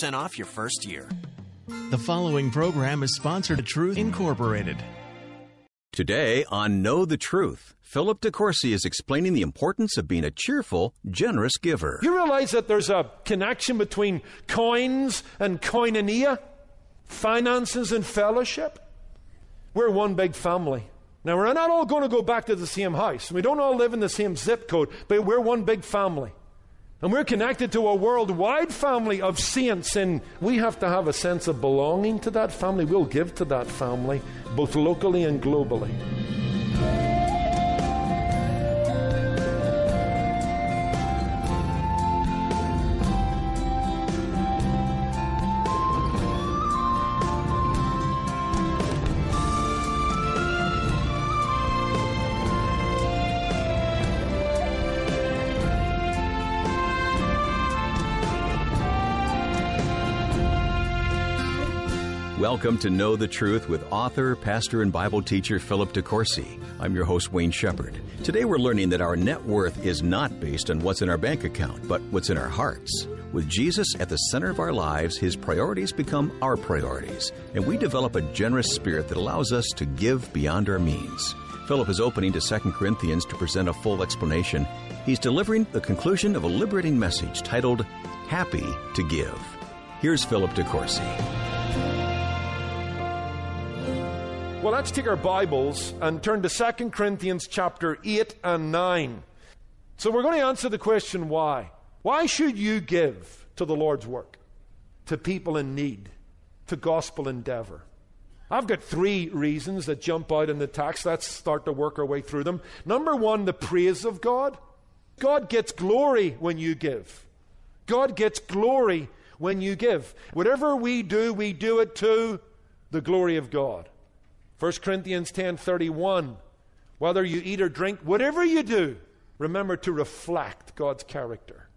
Send off your first year. The following program is sponsored by Truth Incorporated. Today on Know the Truth, Philip DeCourcy is explaining the importance of being a cheerful, generous giver. You realize that there's a connection between coins and koinonia, finances and fellowship? We're one big family. Now, we're not all going to go back to the same house. We don't all live in the same zip code, but we're one big family. And we're connected to a worldwide family of saints, and we have to have a sense of belonging to that family. We'll give to that family, both locally and globally. Welcome to Know the Truth with author, pastor, and Bible teacher Philip DeCourcy. I'm your host, Wayne Shepherd. Today we're learning that our net worth is not based on what's in our bank account, but what's in our hearts. With Jesus at the center of our lives, his priorities become our priorities, and we develop a generous spirit that allows us to give beyond our means. Philip is opening to 2 Corinthians to present a full explanation. He's delivering the conclusion of a liberating message titled Happy to Give. Here's Philip DeCourcy. Well, let's take our Bibles and turn to 2 Corinthians chapter 8 and 9. So we're going to answer the question why. Why should you give to the Lord's work, to people in need, to gospel endeavor? I've got three reasons that jump out in the text. Let's start to work our way through them. Number one, the praise of God. God gets glory when you give. God gets glory when you give. Whatever we do, we do it to the glory of God. 1 Corinthians 10:31 Whether you eat or drink whatever you do remember to reflect God's character.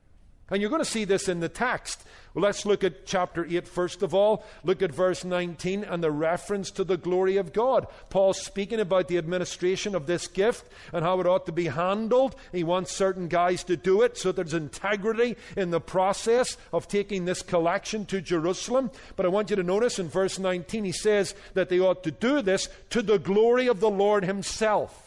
And you're going to see this in the text. Well, let's look at chapter 8 first of all. Look at verse 19 and the reference to the glory of God. Paul's speaking about the administration of this gift and how it ought to be handled. He wants certain guys to do it so there's integrity in the process of taking this collection to Jerusalem. But I want you to notice in verse 19 he says that they ought to do this to the glory of the Lord Himself.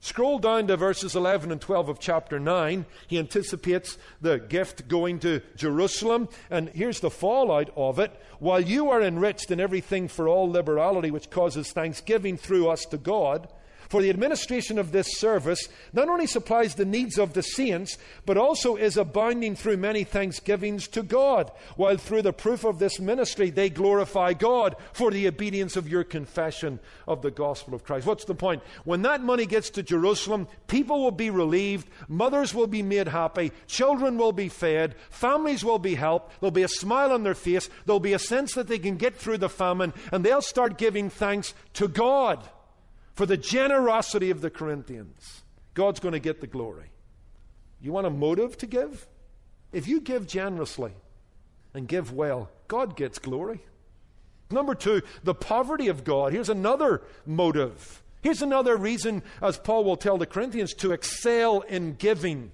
Scroll down to verses 11 and 12 of chapter 9. He anticipates the gift going to Jerusalem. And here's the fallout of it. While you are enriched in everything for all liberality, which causes thanksgiving through us to God, for the administration of this service not only supplies the needs of the saints, but also is abounding through many thanksgivings to God, while through the proof of this ministry they glorify God for the obedience of your confession of the gospel of Christ. What's the point? When that money gets to Jerusalem, people will be relieved, mothers will be made happy, children will be fed, families will be helped, there'll be a smile on their face, there'll be a sense that they can get through the famine, and they'll start giving thanks to God for the generosity of the Corinthians. God's going to get the glory. You want a motive to give? If you give generously and give well, God gets glory. Number two, the poverty of God. Here's another motive. Here's another reason, as Paul will tell the Corinthians, to excel in giving.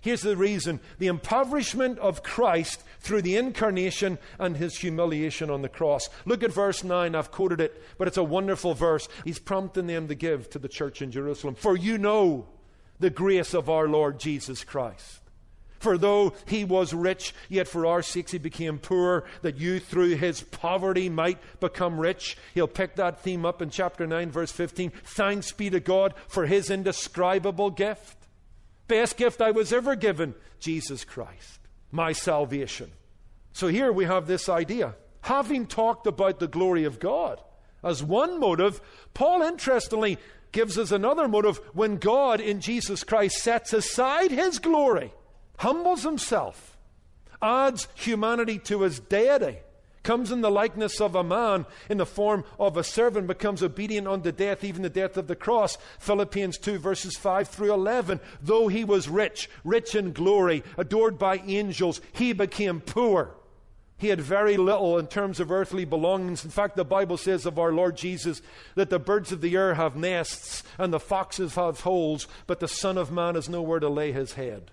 Here's the reason the impoverishment of Christ through the incarnation and his humiliation on the cross. Look at verse 9. I've quoted it, but it's a wonderful verse. He's prompting them to give to the church in Jerusalem. For you know the grace of our Lord Jesus Christ. For though he was rich, yet for our sakes he became poor, that you through his poverty might become rich. He'll pick that theme up in chapter 9, verse 15. Thanks be to God for his indescribable gift best gift I was ever given Jesus Christ, my salvation. So here we have this idea. Having talked about the glory of God as one motive, Paul interestingly gives us another motive when God in Jesus Christ sets aside his glory, humbles himself, adds humanity to his deity, comes in the likeness of a man in the form of a servant, becomes obedient unto death, even the death of the cross. Philippians 2, verses 5 through 11. Though he was rich, rich in glory, adored by angels, he became poor. He had very little in terms of earthly belongings. In fact, the Bible says of our Lord Jesus that the birds of the air have nests and the foxes have holes, but the Son of Man has nowhere to lay his head,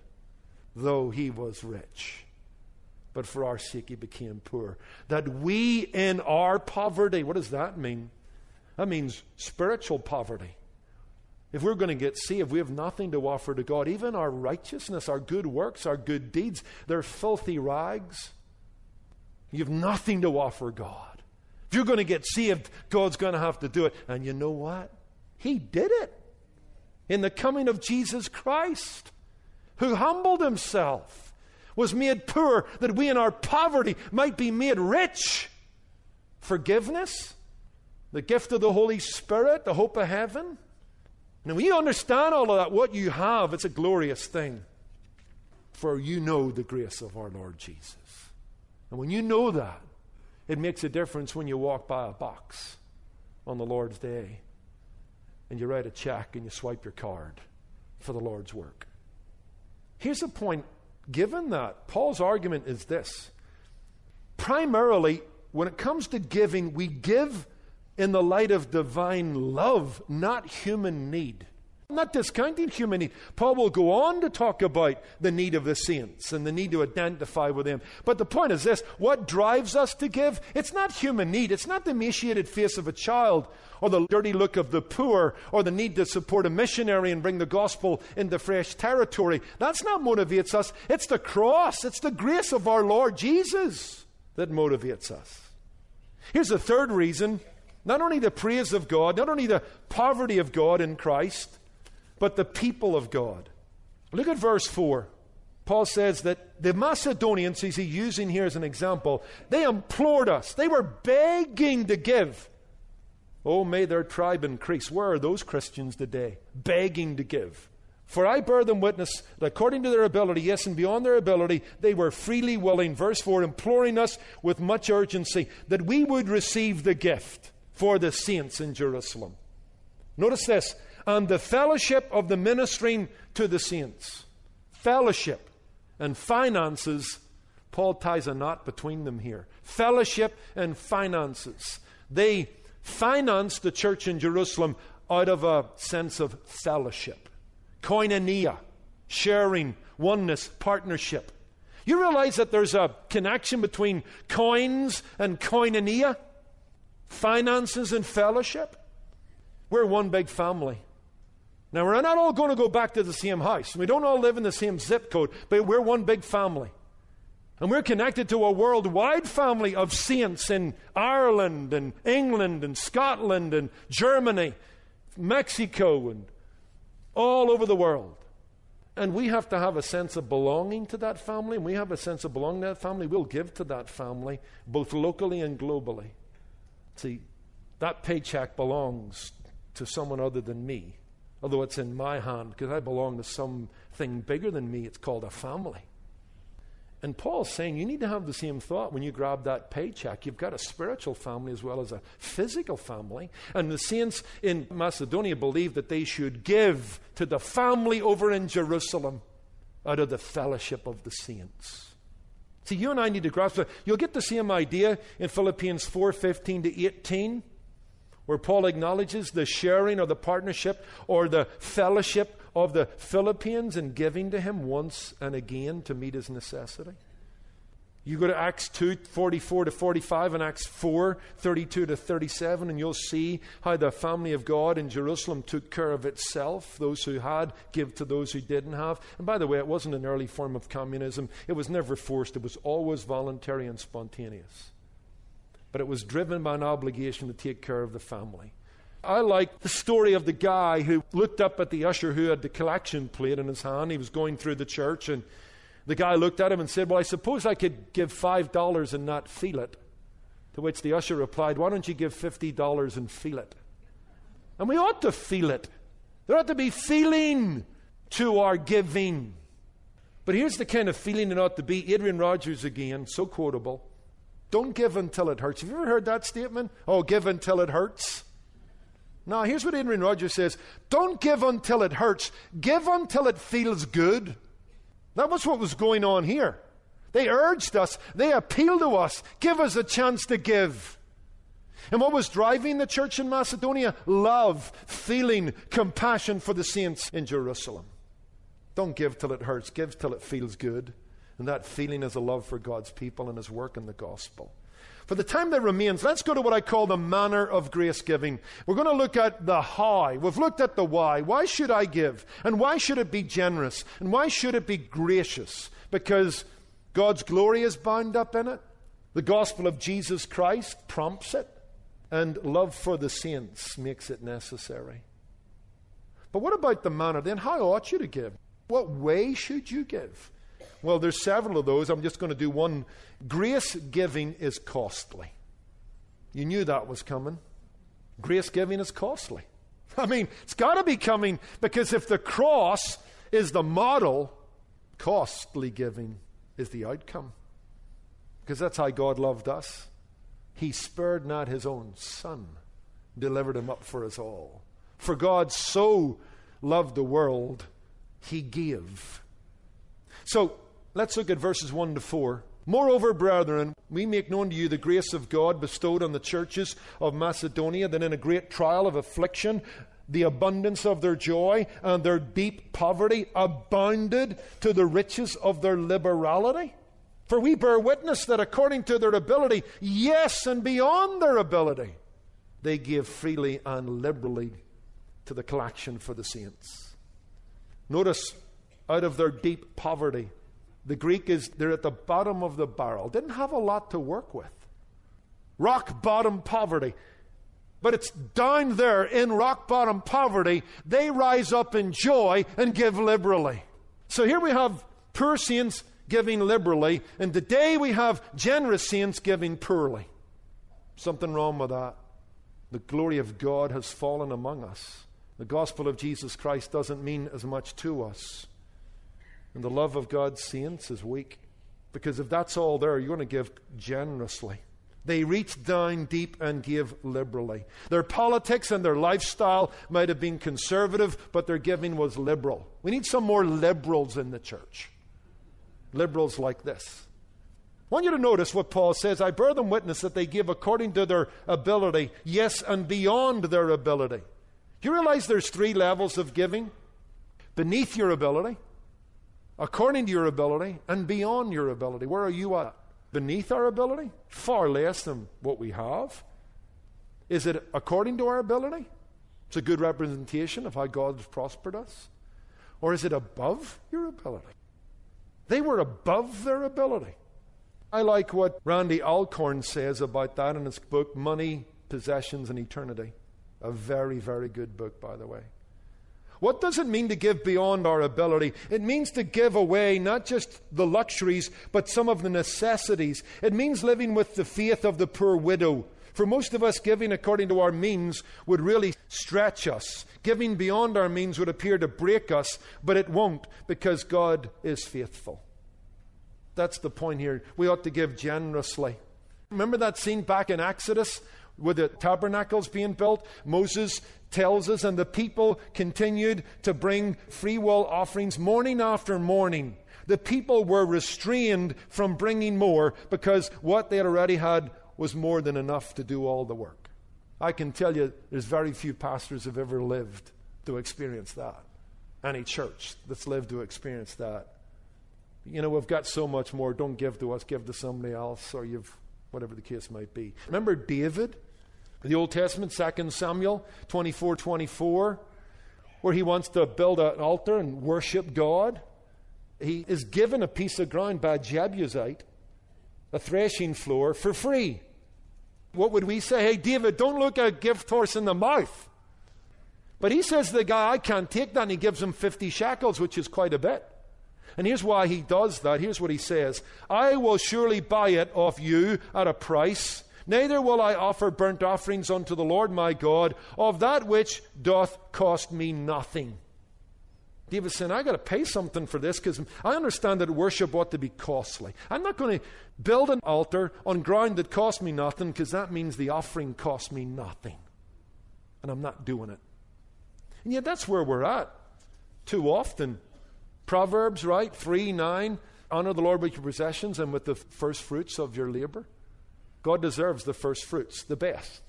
though he was rich but for our sake he became poor. That we in our poverty, what does that mean? That means spiritual poverty. If we're going to get saved, we have nothing to offer to God. Even our righteousness, our good works, our good deeds, they're filthy rags. You have nothing to offer God. If you're going to get saved, God's going to have to do it. And you know what? He did it in the coming of Jesus Christ, who humbled himself was made poor that we in our poverty might be made rich. Forgiveness, the gift of the Holy Spirit, the hope of heaven. Now, when you understand all of that, what you have, it's a glorious thing. For you know the grace of our Lord Jesus. And when you know that, it makes a difference when you walk by a box on the Lord's day and you write a check and you swipe your card for the Lord's work. Here's a point given that, Paul's argument is this. Primarily, when it comes to giving, we give in the light of divine love, not human need. Not discounting human need. Paul will go on to talk about the need of the saints and the need to identify with them. But the point is this what drives us to give? It's not human need. It's not the emaciated face of a child or the dirty look of the poor or the need to support a missionary and bring the gospel into fresh territory. That's not motivates us. It's the cross, it's the grace of our Lord Jesus that motivates us. Here's a third reason not only the praise of God, not only the poverty of God in Christ but the people of God. Look at verse 4. Paul says that the Macedonians, he's using here as an example, they implored us. They were begging to give. Oh, may their tribe increase. Where are those Christians today? Begging to give. For I bear them witness that according to their ability, yes, and beyond their ability, they were freely willing, verse 4, imploring us with much urgency that we would receive the gift for the saints in Jerusalem. Notice this and the fellowship of the ministering to the saints. Fellowship and finances, Paul ties a knot between them here. Fellowship and finances. They financed the church in Jerusalem out of a sense of fellowship, koinonia, sharing, oneness, partnership. You realize that there's a connection between coins and koinonia, finances and fellowship? We're one big family. Now, we're not all going to go back to the same house. We don't all live in the same zip code, but we're one big family. And we're connected to a worldwide family of saints in Ireland and England and Scotland and Germany, Mexico, and all over the world. And we have to have a sense of belonging to that family. And we have a sense of belonging to that family. We'll give to that family, both locally and globally. See, that paycheck belongs to someone other than me although it's in my hand because I belong to something bigger than me. It's called a family. And Paul's saying you need to have the same thought when you grab that paycheck. You've got a spiritual family as well as a physical family. And the saints in Macedonia believed that they should give to the family over in Jerusalem out of the fellowship of the saints. See, you and I need to grasp that. You'll get the same idea in Philippians 4 15 to 18 where Paul acknowledges the sharing or the partnership or the fellowship of the Philippians in giving to him once and again to meet his necessity. You go to Acts 2 44 to 45 and Acts 4 32 to 37, and you'll see how the family of God in Jerusalem took care of itself. Those who had give to those who didn't have. And by the way, it wasn't an early form of communism, it was never forced, it was always voluntary and spontaneous but it was driven by an obligation to take care of the family. I like the story of the guy who looked up at the usher who had the collection plate in his hand. He was going through the church, and the guy looked at him and said, Well, I suppose I could give $5 and not feel it. To which the usher replied, Why don't you give $50 and feel it? And we ought to feel it. There ought to be feeling to our giving. But here's the kind of feeling it ought to be. Adrian Rogers again, so quotable. Don't give until it hurts. Have you ever heard that statement? Oh, give until it hurts. Now, here's what Adrian Rogers says Don't give until it hurts, give until it feels good. That was what was going on here. They urged us, they appealed to us, give us a chance to give. And what was driving the church in Macedonia? Love, feeling, compassion for the saints in Jerusalem. Don't give till it hurts, give till it feels good. And that feeling is a love for God's people and His work in the gospel. For the time that remains, let's go to what I call the manner of grace giving. We're going to look at the how. We've looked at the why. Why should I give? And why should it be generous? And why should it be gracious? Because God's glory is bound up in it. The gospel of Jesus Christ prompts it. And love for the saints makes it necessary. But what about the manner then? How ought you to give? What way should you give? Well, there's several of those. I'm just going to do one. Grace giving is costly. You knew that was coming. Grace giving is costly. I mean, it's got to be coming because if the cross is the model, costly giving is the outcome. Because that's how God loved us. He spared not his own son, delivered him up for us all. For God so loved the world, he gave. So Let's look at verses 1 to 4. Moreover, brethren, we make known to you the grace of God bestowed on the churches of Macedonia, that in a great trial of affliction, the abundance of their joy and their deep poverty abounded to the riches of their liberality. For we bear witness that according to their ability, yes, and beyond their ability, they give freely and liberally to the collection for the saints. Notice, out of their deep poverty, the Greek is they're at the bottom of the barrel. Didn't have a lot to work with. Rock bottom poverty. But it's down there in rock bottom poverty, they rise up in joy and give liberally. So here we have poor saints giving liberally, and today we have generous saints giving poorly. Something wrong with that. The glory of God has fallen among us. The gospel of Jesus Christ doesn't mean as much to us. And the love of God's saints is weak. Because if that's all there, you're going to give generously. They reached down deep and gave liberally. Their politics and their lifestyle might have been conservative, but their giving was liberal. We need some more liberals in the church. Liberals like this. I want you to notice what Paul says I bear them witness that they give according to their ability, yes, and beyond their ability. Do you realize there's three levels of giving? Beneath your ability, according to your ability and beyond your ability. Where are you at? Beneath our ability? Far less than what we have. Is it according to our ability? It's a good representation of how God has prospered us. Or is it above your ability? They were above their ability. I like what Randy Alcorn says about that in his book, Money, Possessions, and Eternity. A very, very good book, by the way. What does it mean to give beyond our ability? It means to give away not just the luxuries, but some of the necessities. It means living with the faith of the poor widow. For most of us, giving according to our means would really stretch us. Giving beyond our means would appear to break us, but it won't because God is faithful. That's the point here. We ought to give generously. Remember that scene back in Exodus with the tabernacles being built? Moses tells us, and the people continued to bring free will offerings morning after morning. The people were restrained from bringing more because what they had already had was more than enough to do all the work. I can tell you, there's very few pastors have ever lived to experience that. Any church that's lived to experience that. You know, we've got so much more. Don't give to us, give to somebody else, or you've whatever the case might be. Remember David? The Old Testament, 2 Samuel 24 24, where he wants to build an altar and worship God. He is given a piece of ground by a Jebusite, a threshing floor, for free. What would we say? Hey, David, don't look a gift horse in the mouth. But he says the guy, I can't take that, and he gives him 50 shekels, which is quite a bit. And here's why he does that. Here's what he says I will surely buy it off you at a price Neither will I offer burnt offerings unto the Lord my God of that which doth cost me nothing. David's saying, I got to pay something for this because I understand that worship ought to be costly. I'm not going to build an altar on ground that costs me nothing because that means the offering costs me nothing. And I'm not doing it. And yet that's where we're at too often. Proverbs, right? 3 9. Honor the Lord with your possessions and with the first fruits of your labor. God deserves the first fruits, the best.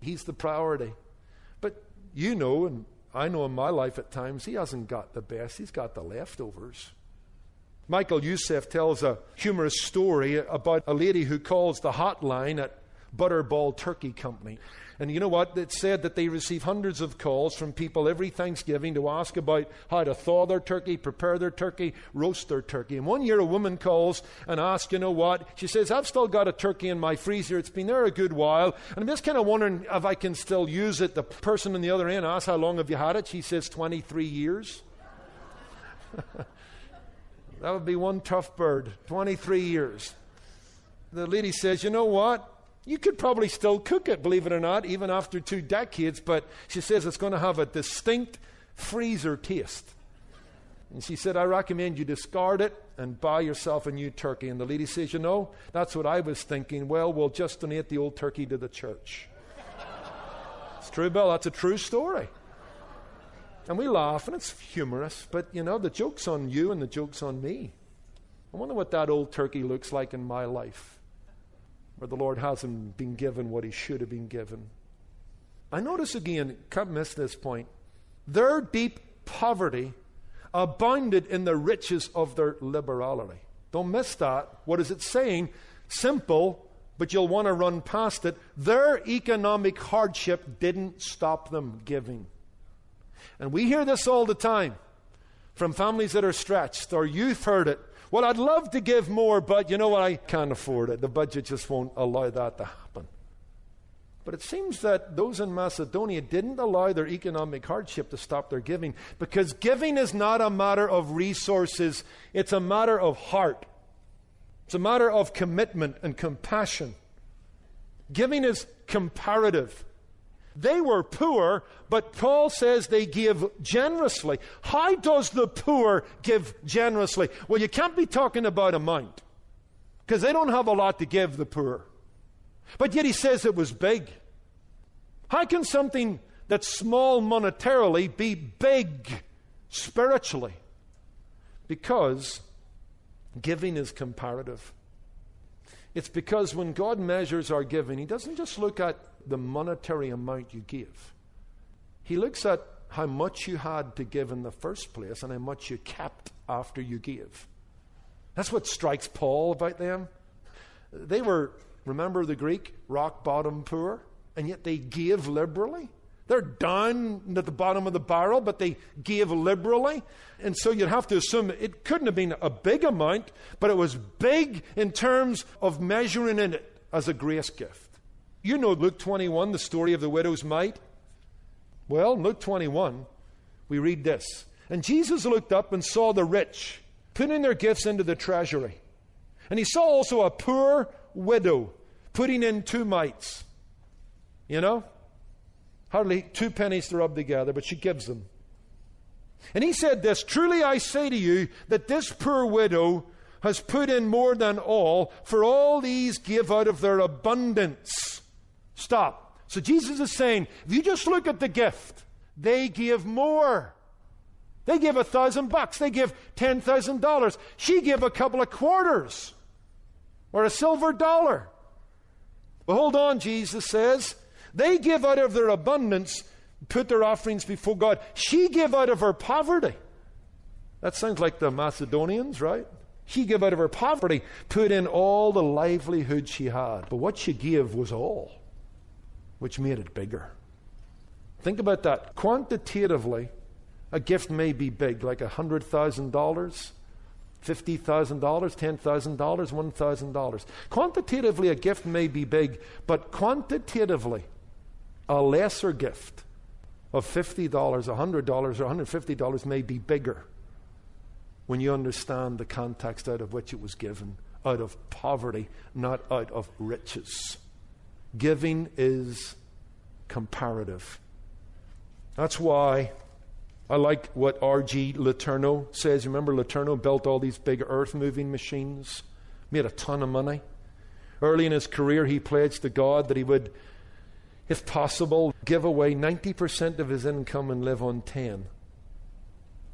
He's the priority. But you know, and I know in my life at times, he hasn't got the best, he's got the leftovers. Michael Youssef tells a humorous story about a lady who calls the hotline at Butterball Turkey Company. And you know what? It said that they receive hundreds of calls from people every Thanksgiving to ask about how to thaw their turkey, prepare their turkey, roast their turkey. And one year a woman calls and asks, you know what? She says, I've still got a turkey in my freezer. It's been there a good while. And I'm just kind of wondering if I can still use it. The person on the other end asks, How long have you had it? She says, 23 years. that would be one tough bird. 23 years. The lady says, You know what? You could probably still cook it, believe it or not, even after two decades, but she says it's going to have a distinct freezer taste. And she said, I recommend you discard it and buy yourself a new turkey. And the lady says, You know, that's what I was thinking. Well, we'll just donate the old turkey to the church. it's true, Bill. That's a true story. And we laugh, and it's humorous, but you know, the joke's on you and the joke's on me. I wonder what that old turkey looks like in my life where the Lord hasn't been given what he should have been given. I notice again, can't miss this point. Their deep poverty abounded in the riches of their liberality. Don't miss that. What is it saying? Simple, but you'll want to run past it. Their economic hardship didn't stop them giving. And we hear this all the time from families that are stretched, or you've heard it well, I'd love to give more, but you know what? I can't afford it. The budget just won't allow that to happen. But it seems that those in Macedonia didn't allow their economic hardship to stop their giving because giving is not a matter of resources, it's a matter of heart. It's a matter of commitment and compassion. Giving is comparative. They were poor, but Paul says they give generously. How does the poor give generously? Well, you can't be talking about a amount because they don't have a lot to give the poor. But yet he says it was big. How can something that's small monetarily be big spiritually? Because giving is comparative. It's because when God measures our giving, He doesn't just look at the monetary amount you give, He looks at how much you had to give in the first place and how much you kept after you gave. That's what strikes Paul about them. They were, remember the Greek, rock bottom poor, and yet they gave liberally. They're down at the bottom of the barrel, but they gave liberally. And so you'd have to assume it couldn't have been a big amount, but it was big in terms of measuring in it as a grace gift. You know Luke 21, the story of the widow's mite. Well, in Luke 21, we read this. And Jesus looked up and saw the rich putting their gifts into the treasury. And he saw also a poor widow putting in two mites. You know? Hardly two pennies to rub together, but she gives them. And he said this Truly I say to you that this poor widow has put in more than all, for all these give out of their abundance. Stop. So Jesus is saying, if you just look at the gift, they give more. They give a thousand bucks. They give ten thousand dollars. She gave a couple of quarters or a silver dollar. But hold on, Jesus says. They give out of their abundance, put their offerings before God. She gave out of her poverty. That sounds like the Macedonians, right? She gave out of her poverty, put in all the livelihood she had. But what she gave was all, which made it bigger. Think about that. Quantitatively, a gift may be big, like $100,000, $50,000, $10,000, $1,000. Quantitatively, a gift may be big, but quantitatively, a lesser gift of $50, $100, or $150 may be bigger when you understand the context out of which it was given out of poverty, not out of riches. Giving is comparative. That's why I like what R.G. Letourneau says. Remember, Letourneau built all these big earth moving machines, made a ton of money. Early in his career, he pledged to God that he would, if possible, give away 90% of his income and live on 10.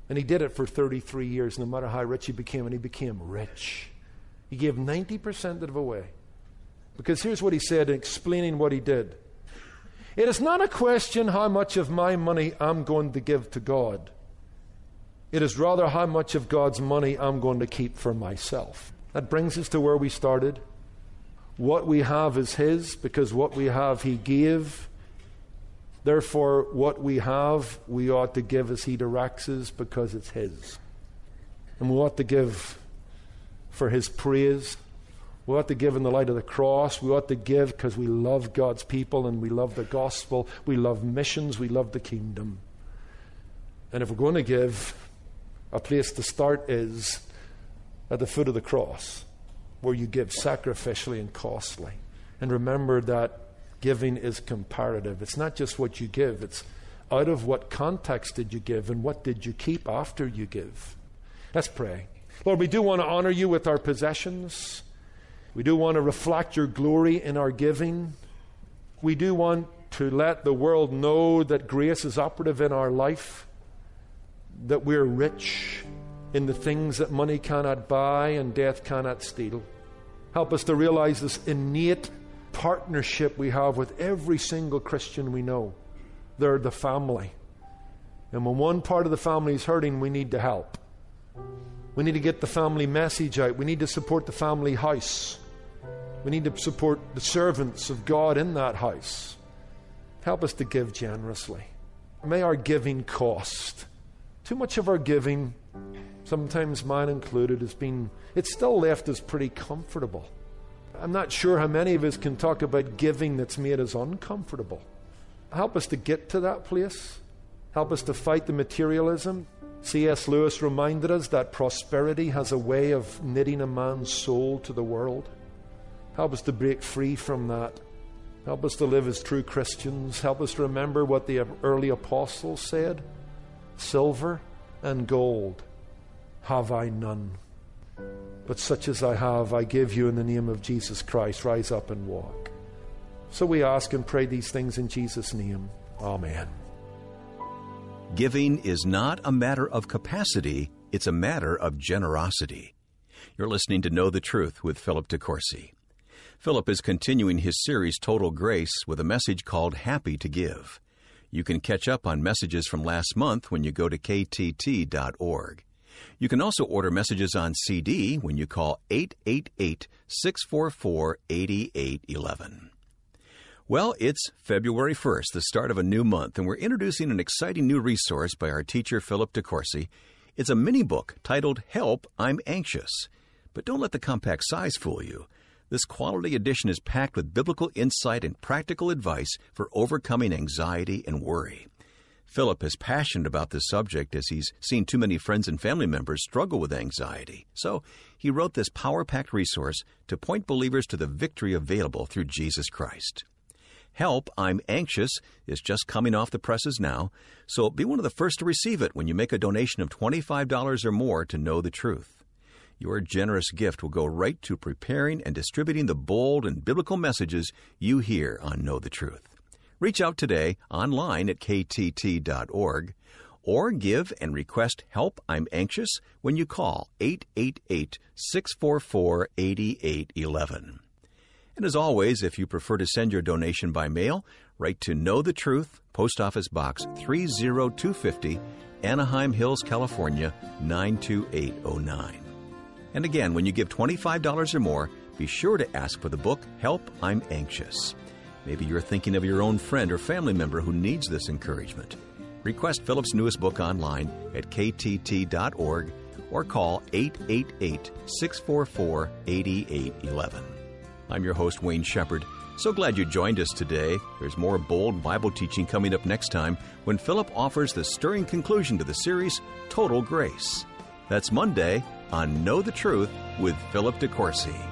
And he did it for 33 years, no matter how rich he became, and he became rich. He gave 90% of it away. Because here's what he said, explaining what he did. It is not a question how much of my money I'm going to give to God. It is rather how much of God's money I'm going to keep for myself. That brings us to where we started. What we have is His, because what we have He gave. Therefore, what we have, we ought to give as He directs us, because it's His. And we ought to give for His praise we ought to give in the light of the cross. We ought to give because we love God's people and we love the gospel. We love missions. We love the kingdom. And if we're going to give, a place to start is at the foot of the cross, where you give sacrificially and costly. And remember that giving is comparative. It's not just what you give, it's out of what context did you give and what did you keep after you give. Let's pray. Lord, we do want to honor you with our possessions. We do want to reflect your glory in our giving. We do want to let the world know that grace is operative in our life, that we're rich in the things that money cannot buy and death cannot steal. Help us to realize this innate partnership we have with every single Christian we know. They're the family. And when one part of the family is hurting, we need to help. We need to get the family message out. We need to support the family house. We need to support the servants of God in that house. Help us to give generously. May our giving cost. Too much of our giving, sometimes mine included, has been, it's still left us pretty comfortable. I'm not sure how many of us can talk about giving that's made us uncomfortable. Help us to get to that place. Help us to fight the materialism. C.S. Lewis reminded us that prosperity has a way of knitting a man's soul to the world. Help us to break free from that. Help us to live as true Christians. Help us to remember what the early apostles said Silver and gold have I none. But such as I have, I give you in the name of Jesus Christ. Rise up and walk. So we ask and pray these things in Jesus' name. Amen. Giving is not a matter of capacity, it's a matter of generosity. You're listening to Know the Truth with Philip DeCourcy. Philip is continuing his series Total Grace with a message called Happy to Give. You can catch up on messages from last month when you go to ktt.org. You can also order messages on CD when you call 888 644 8811. Well, it's February 1st, the start of a new month, and we're introducing an exciting new resource by our teacher, Philip DeCourcy. It's a mini book titled Help, I'm Anxious. But don't let the compact size fool you. This quality edition is packed with biblical insight and practical advice for overcoming anxiety and worry. Philip is passionate about this subject as he's seen too many friends and family members struggle with anxiety. So he wrote this power packed resource to point believers to the victory available through Jesus Christ. Help, I'm Anxious is just coming off the presses now, so be one of the first to receive it when you make a donation of $25 or more to know the truth. Your generous gift will go right to preparing and distributing the bold and biblical messages you hear on Know the Truth. Reach out today online at ktt.org or give and request help I'm anxious when you call 888 644 8811. And as always, if you prefer to send your donation by mail, write to Know the Truth, Post Office Box 30250, Anaheim Hills, California 92809. And again, when you give $25 or more, be sure to ask for the book Help, I'm Anxious. Maybe you're thinking of your own friend or family member who needs this encouragement. Request Philip's newest book online at ktt.org or call 888 644 8811. I'm your host, Wayne Shepherd. So glad you joined us today. There's more bold Bible teaching coming up next time when Philip offers the stirring conclusion to the series, Total Grace. That's Monday on Know the Truth with Philip DeCourcy.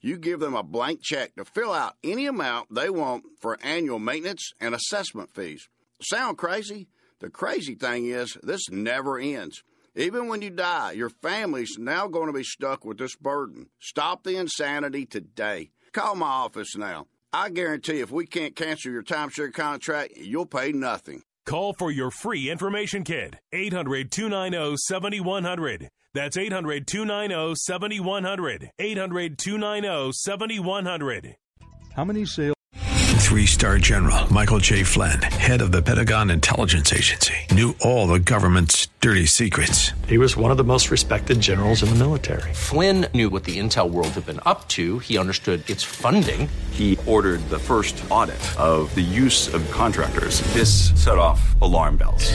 you give them a blank check to fill out any amount they want for annual maintenance and assessment fees. Sound crazy? The crazy thing is, this never ends. Even when you die, your family's now going to be stuck with this burden. Stop the insanity today. Call my office now. I guarantee if we can't cancel your timeshare contract, you'll pay nothing. Call for your free information kit. 800 290 7100. That's 800 290 7100. 800 290 7100. How many sales? Three star general Michael J. Flynn, head of the Pentagon Intelligence Agency, knew all the government's dirty secrets. He was one of the most respected generals in the military. Flynn knew what the intel world had been up to. He understood its funding. He ordered the first audit of the use of contractors. This set off alarm bells.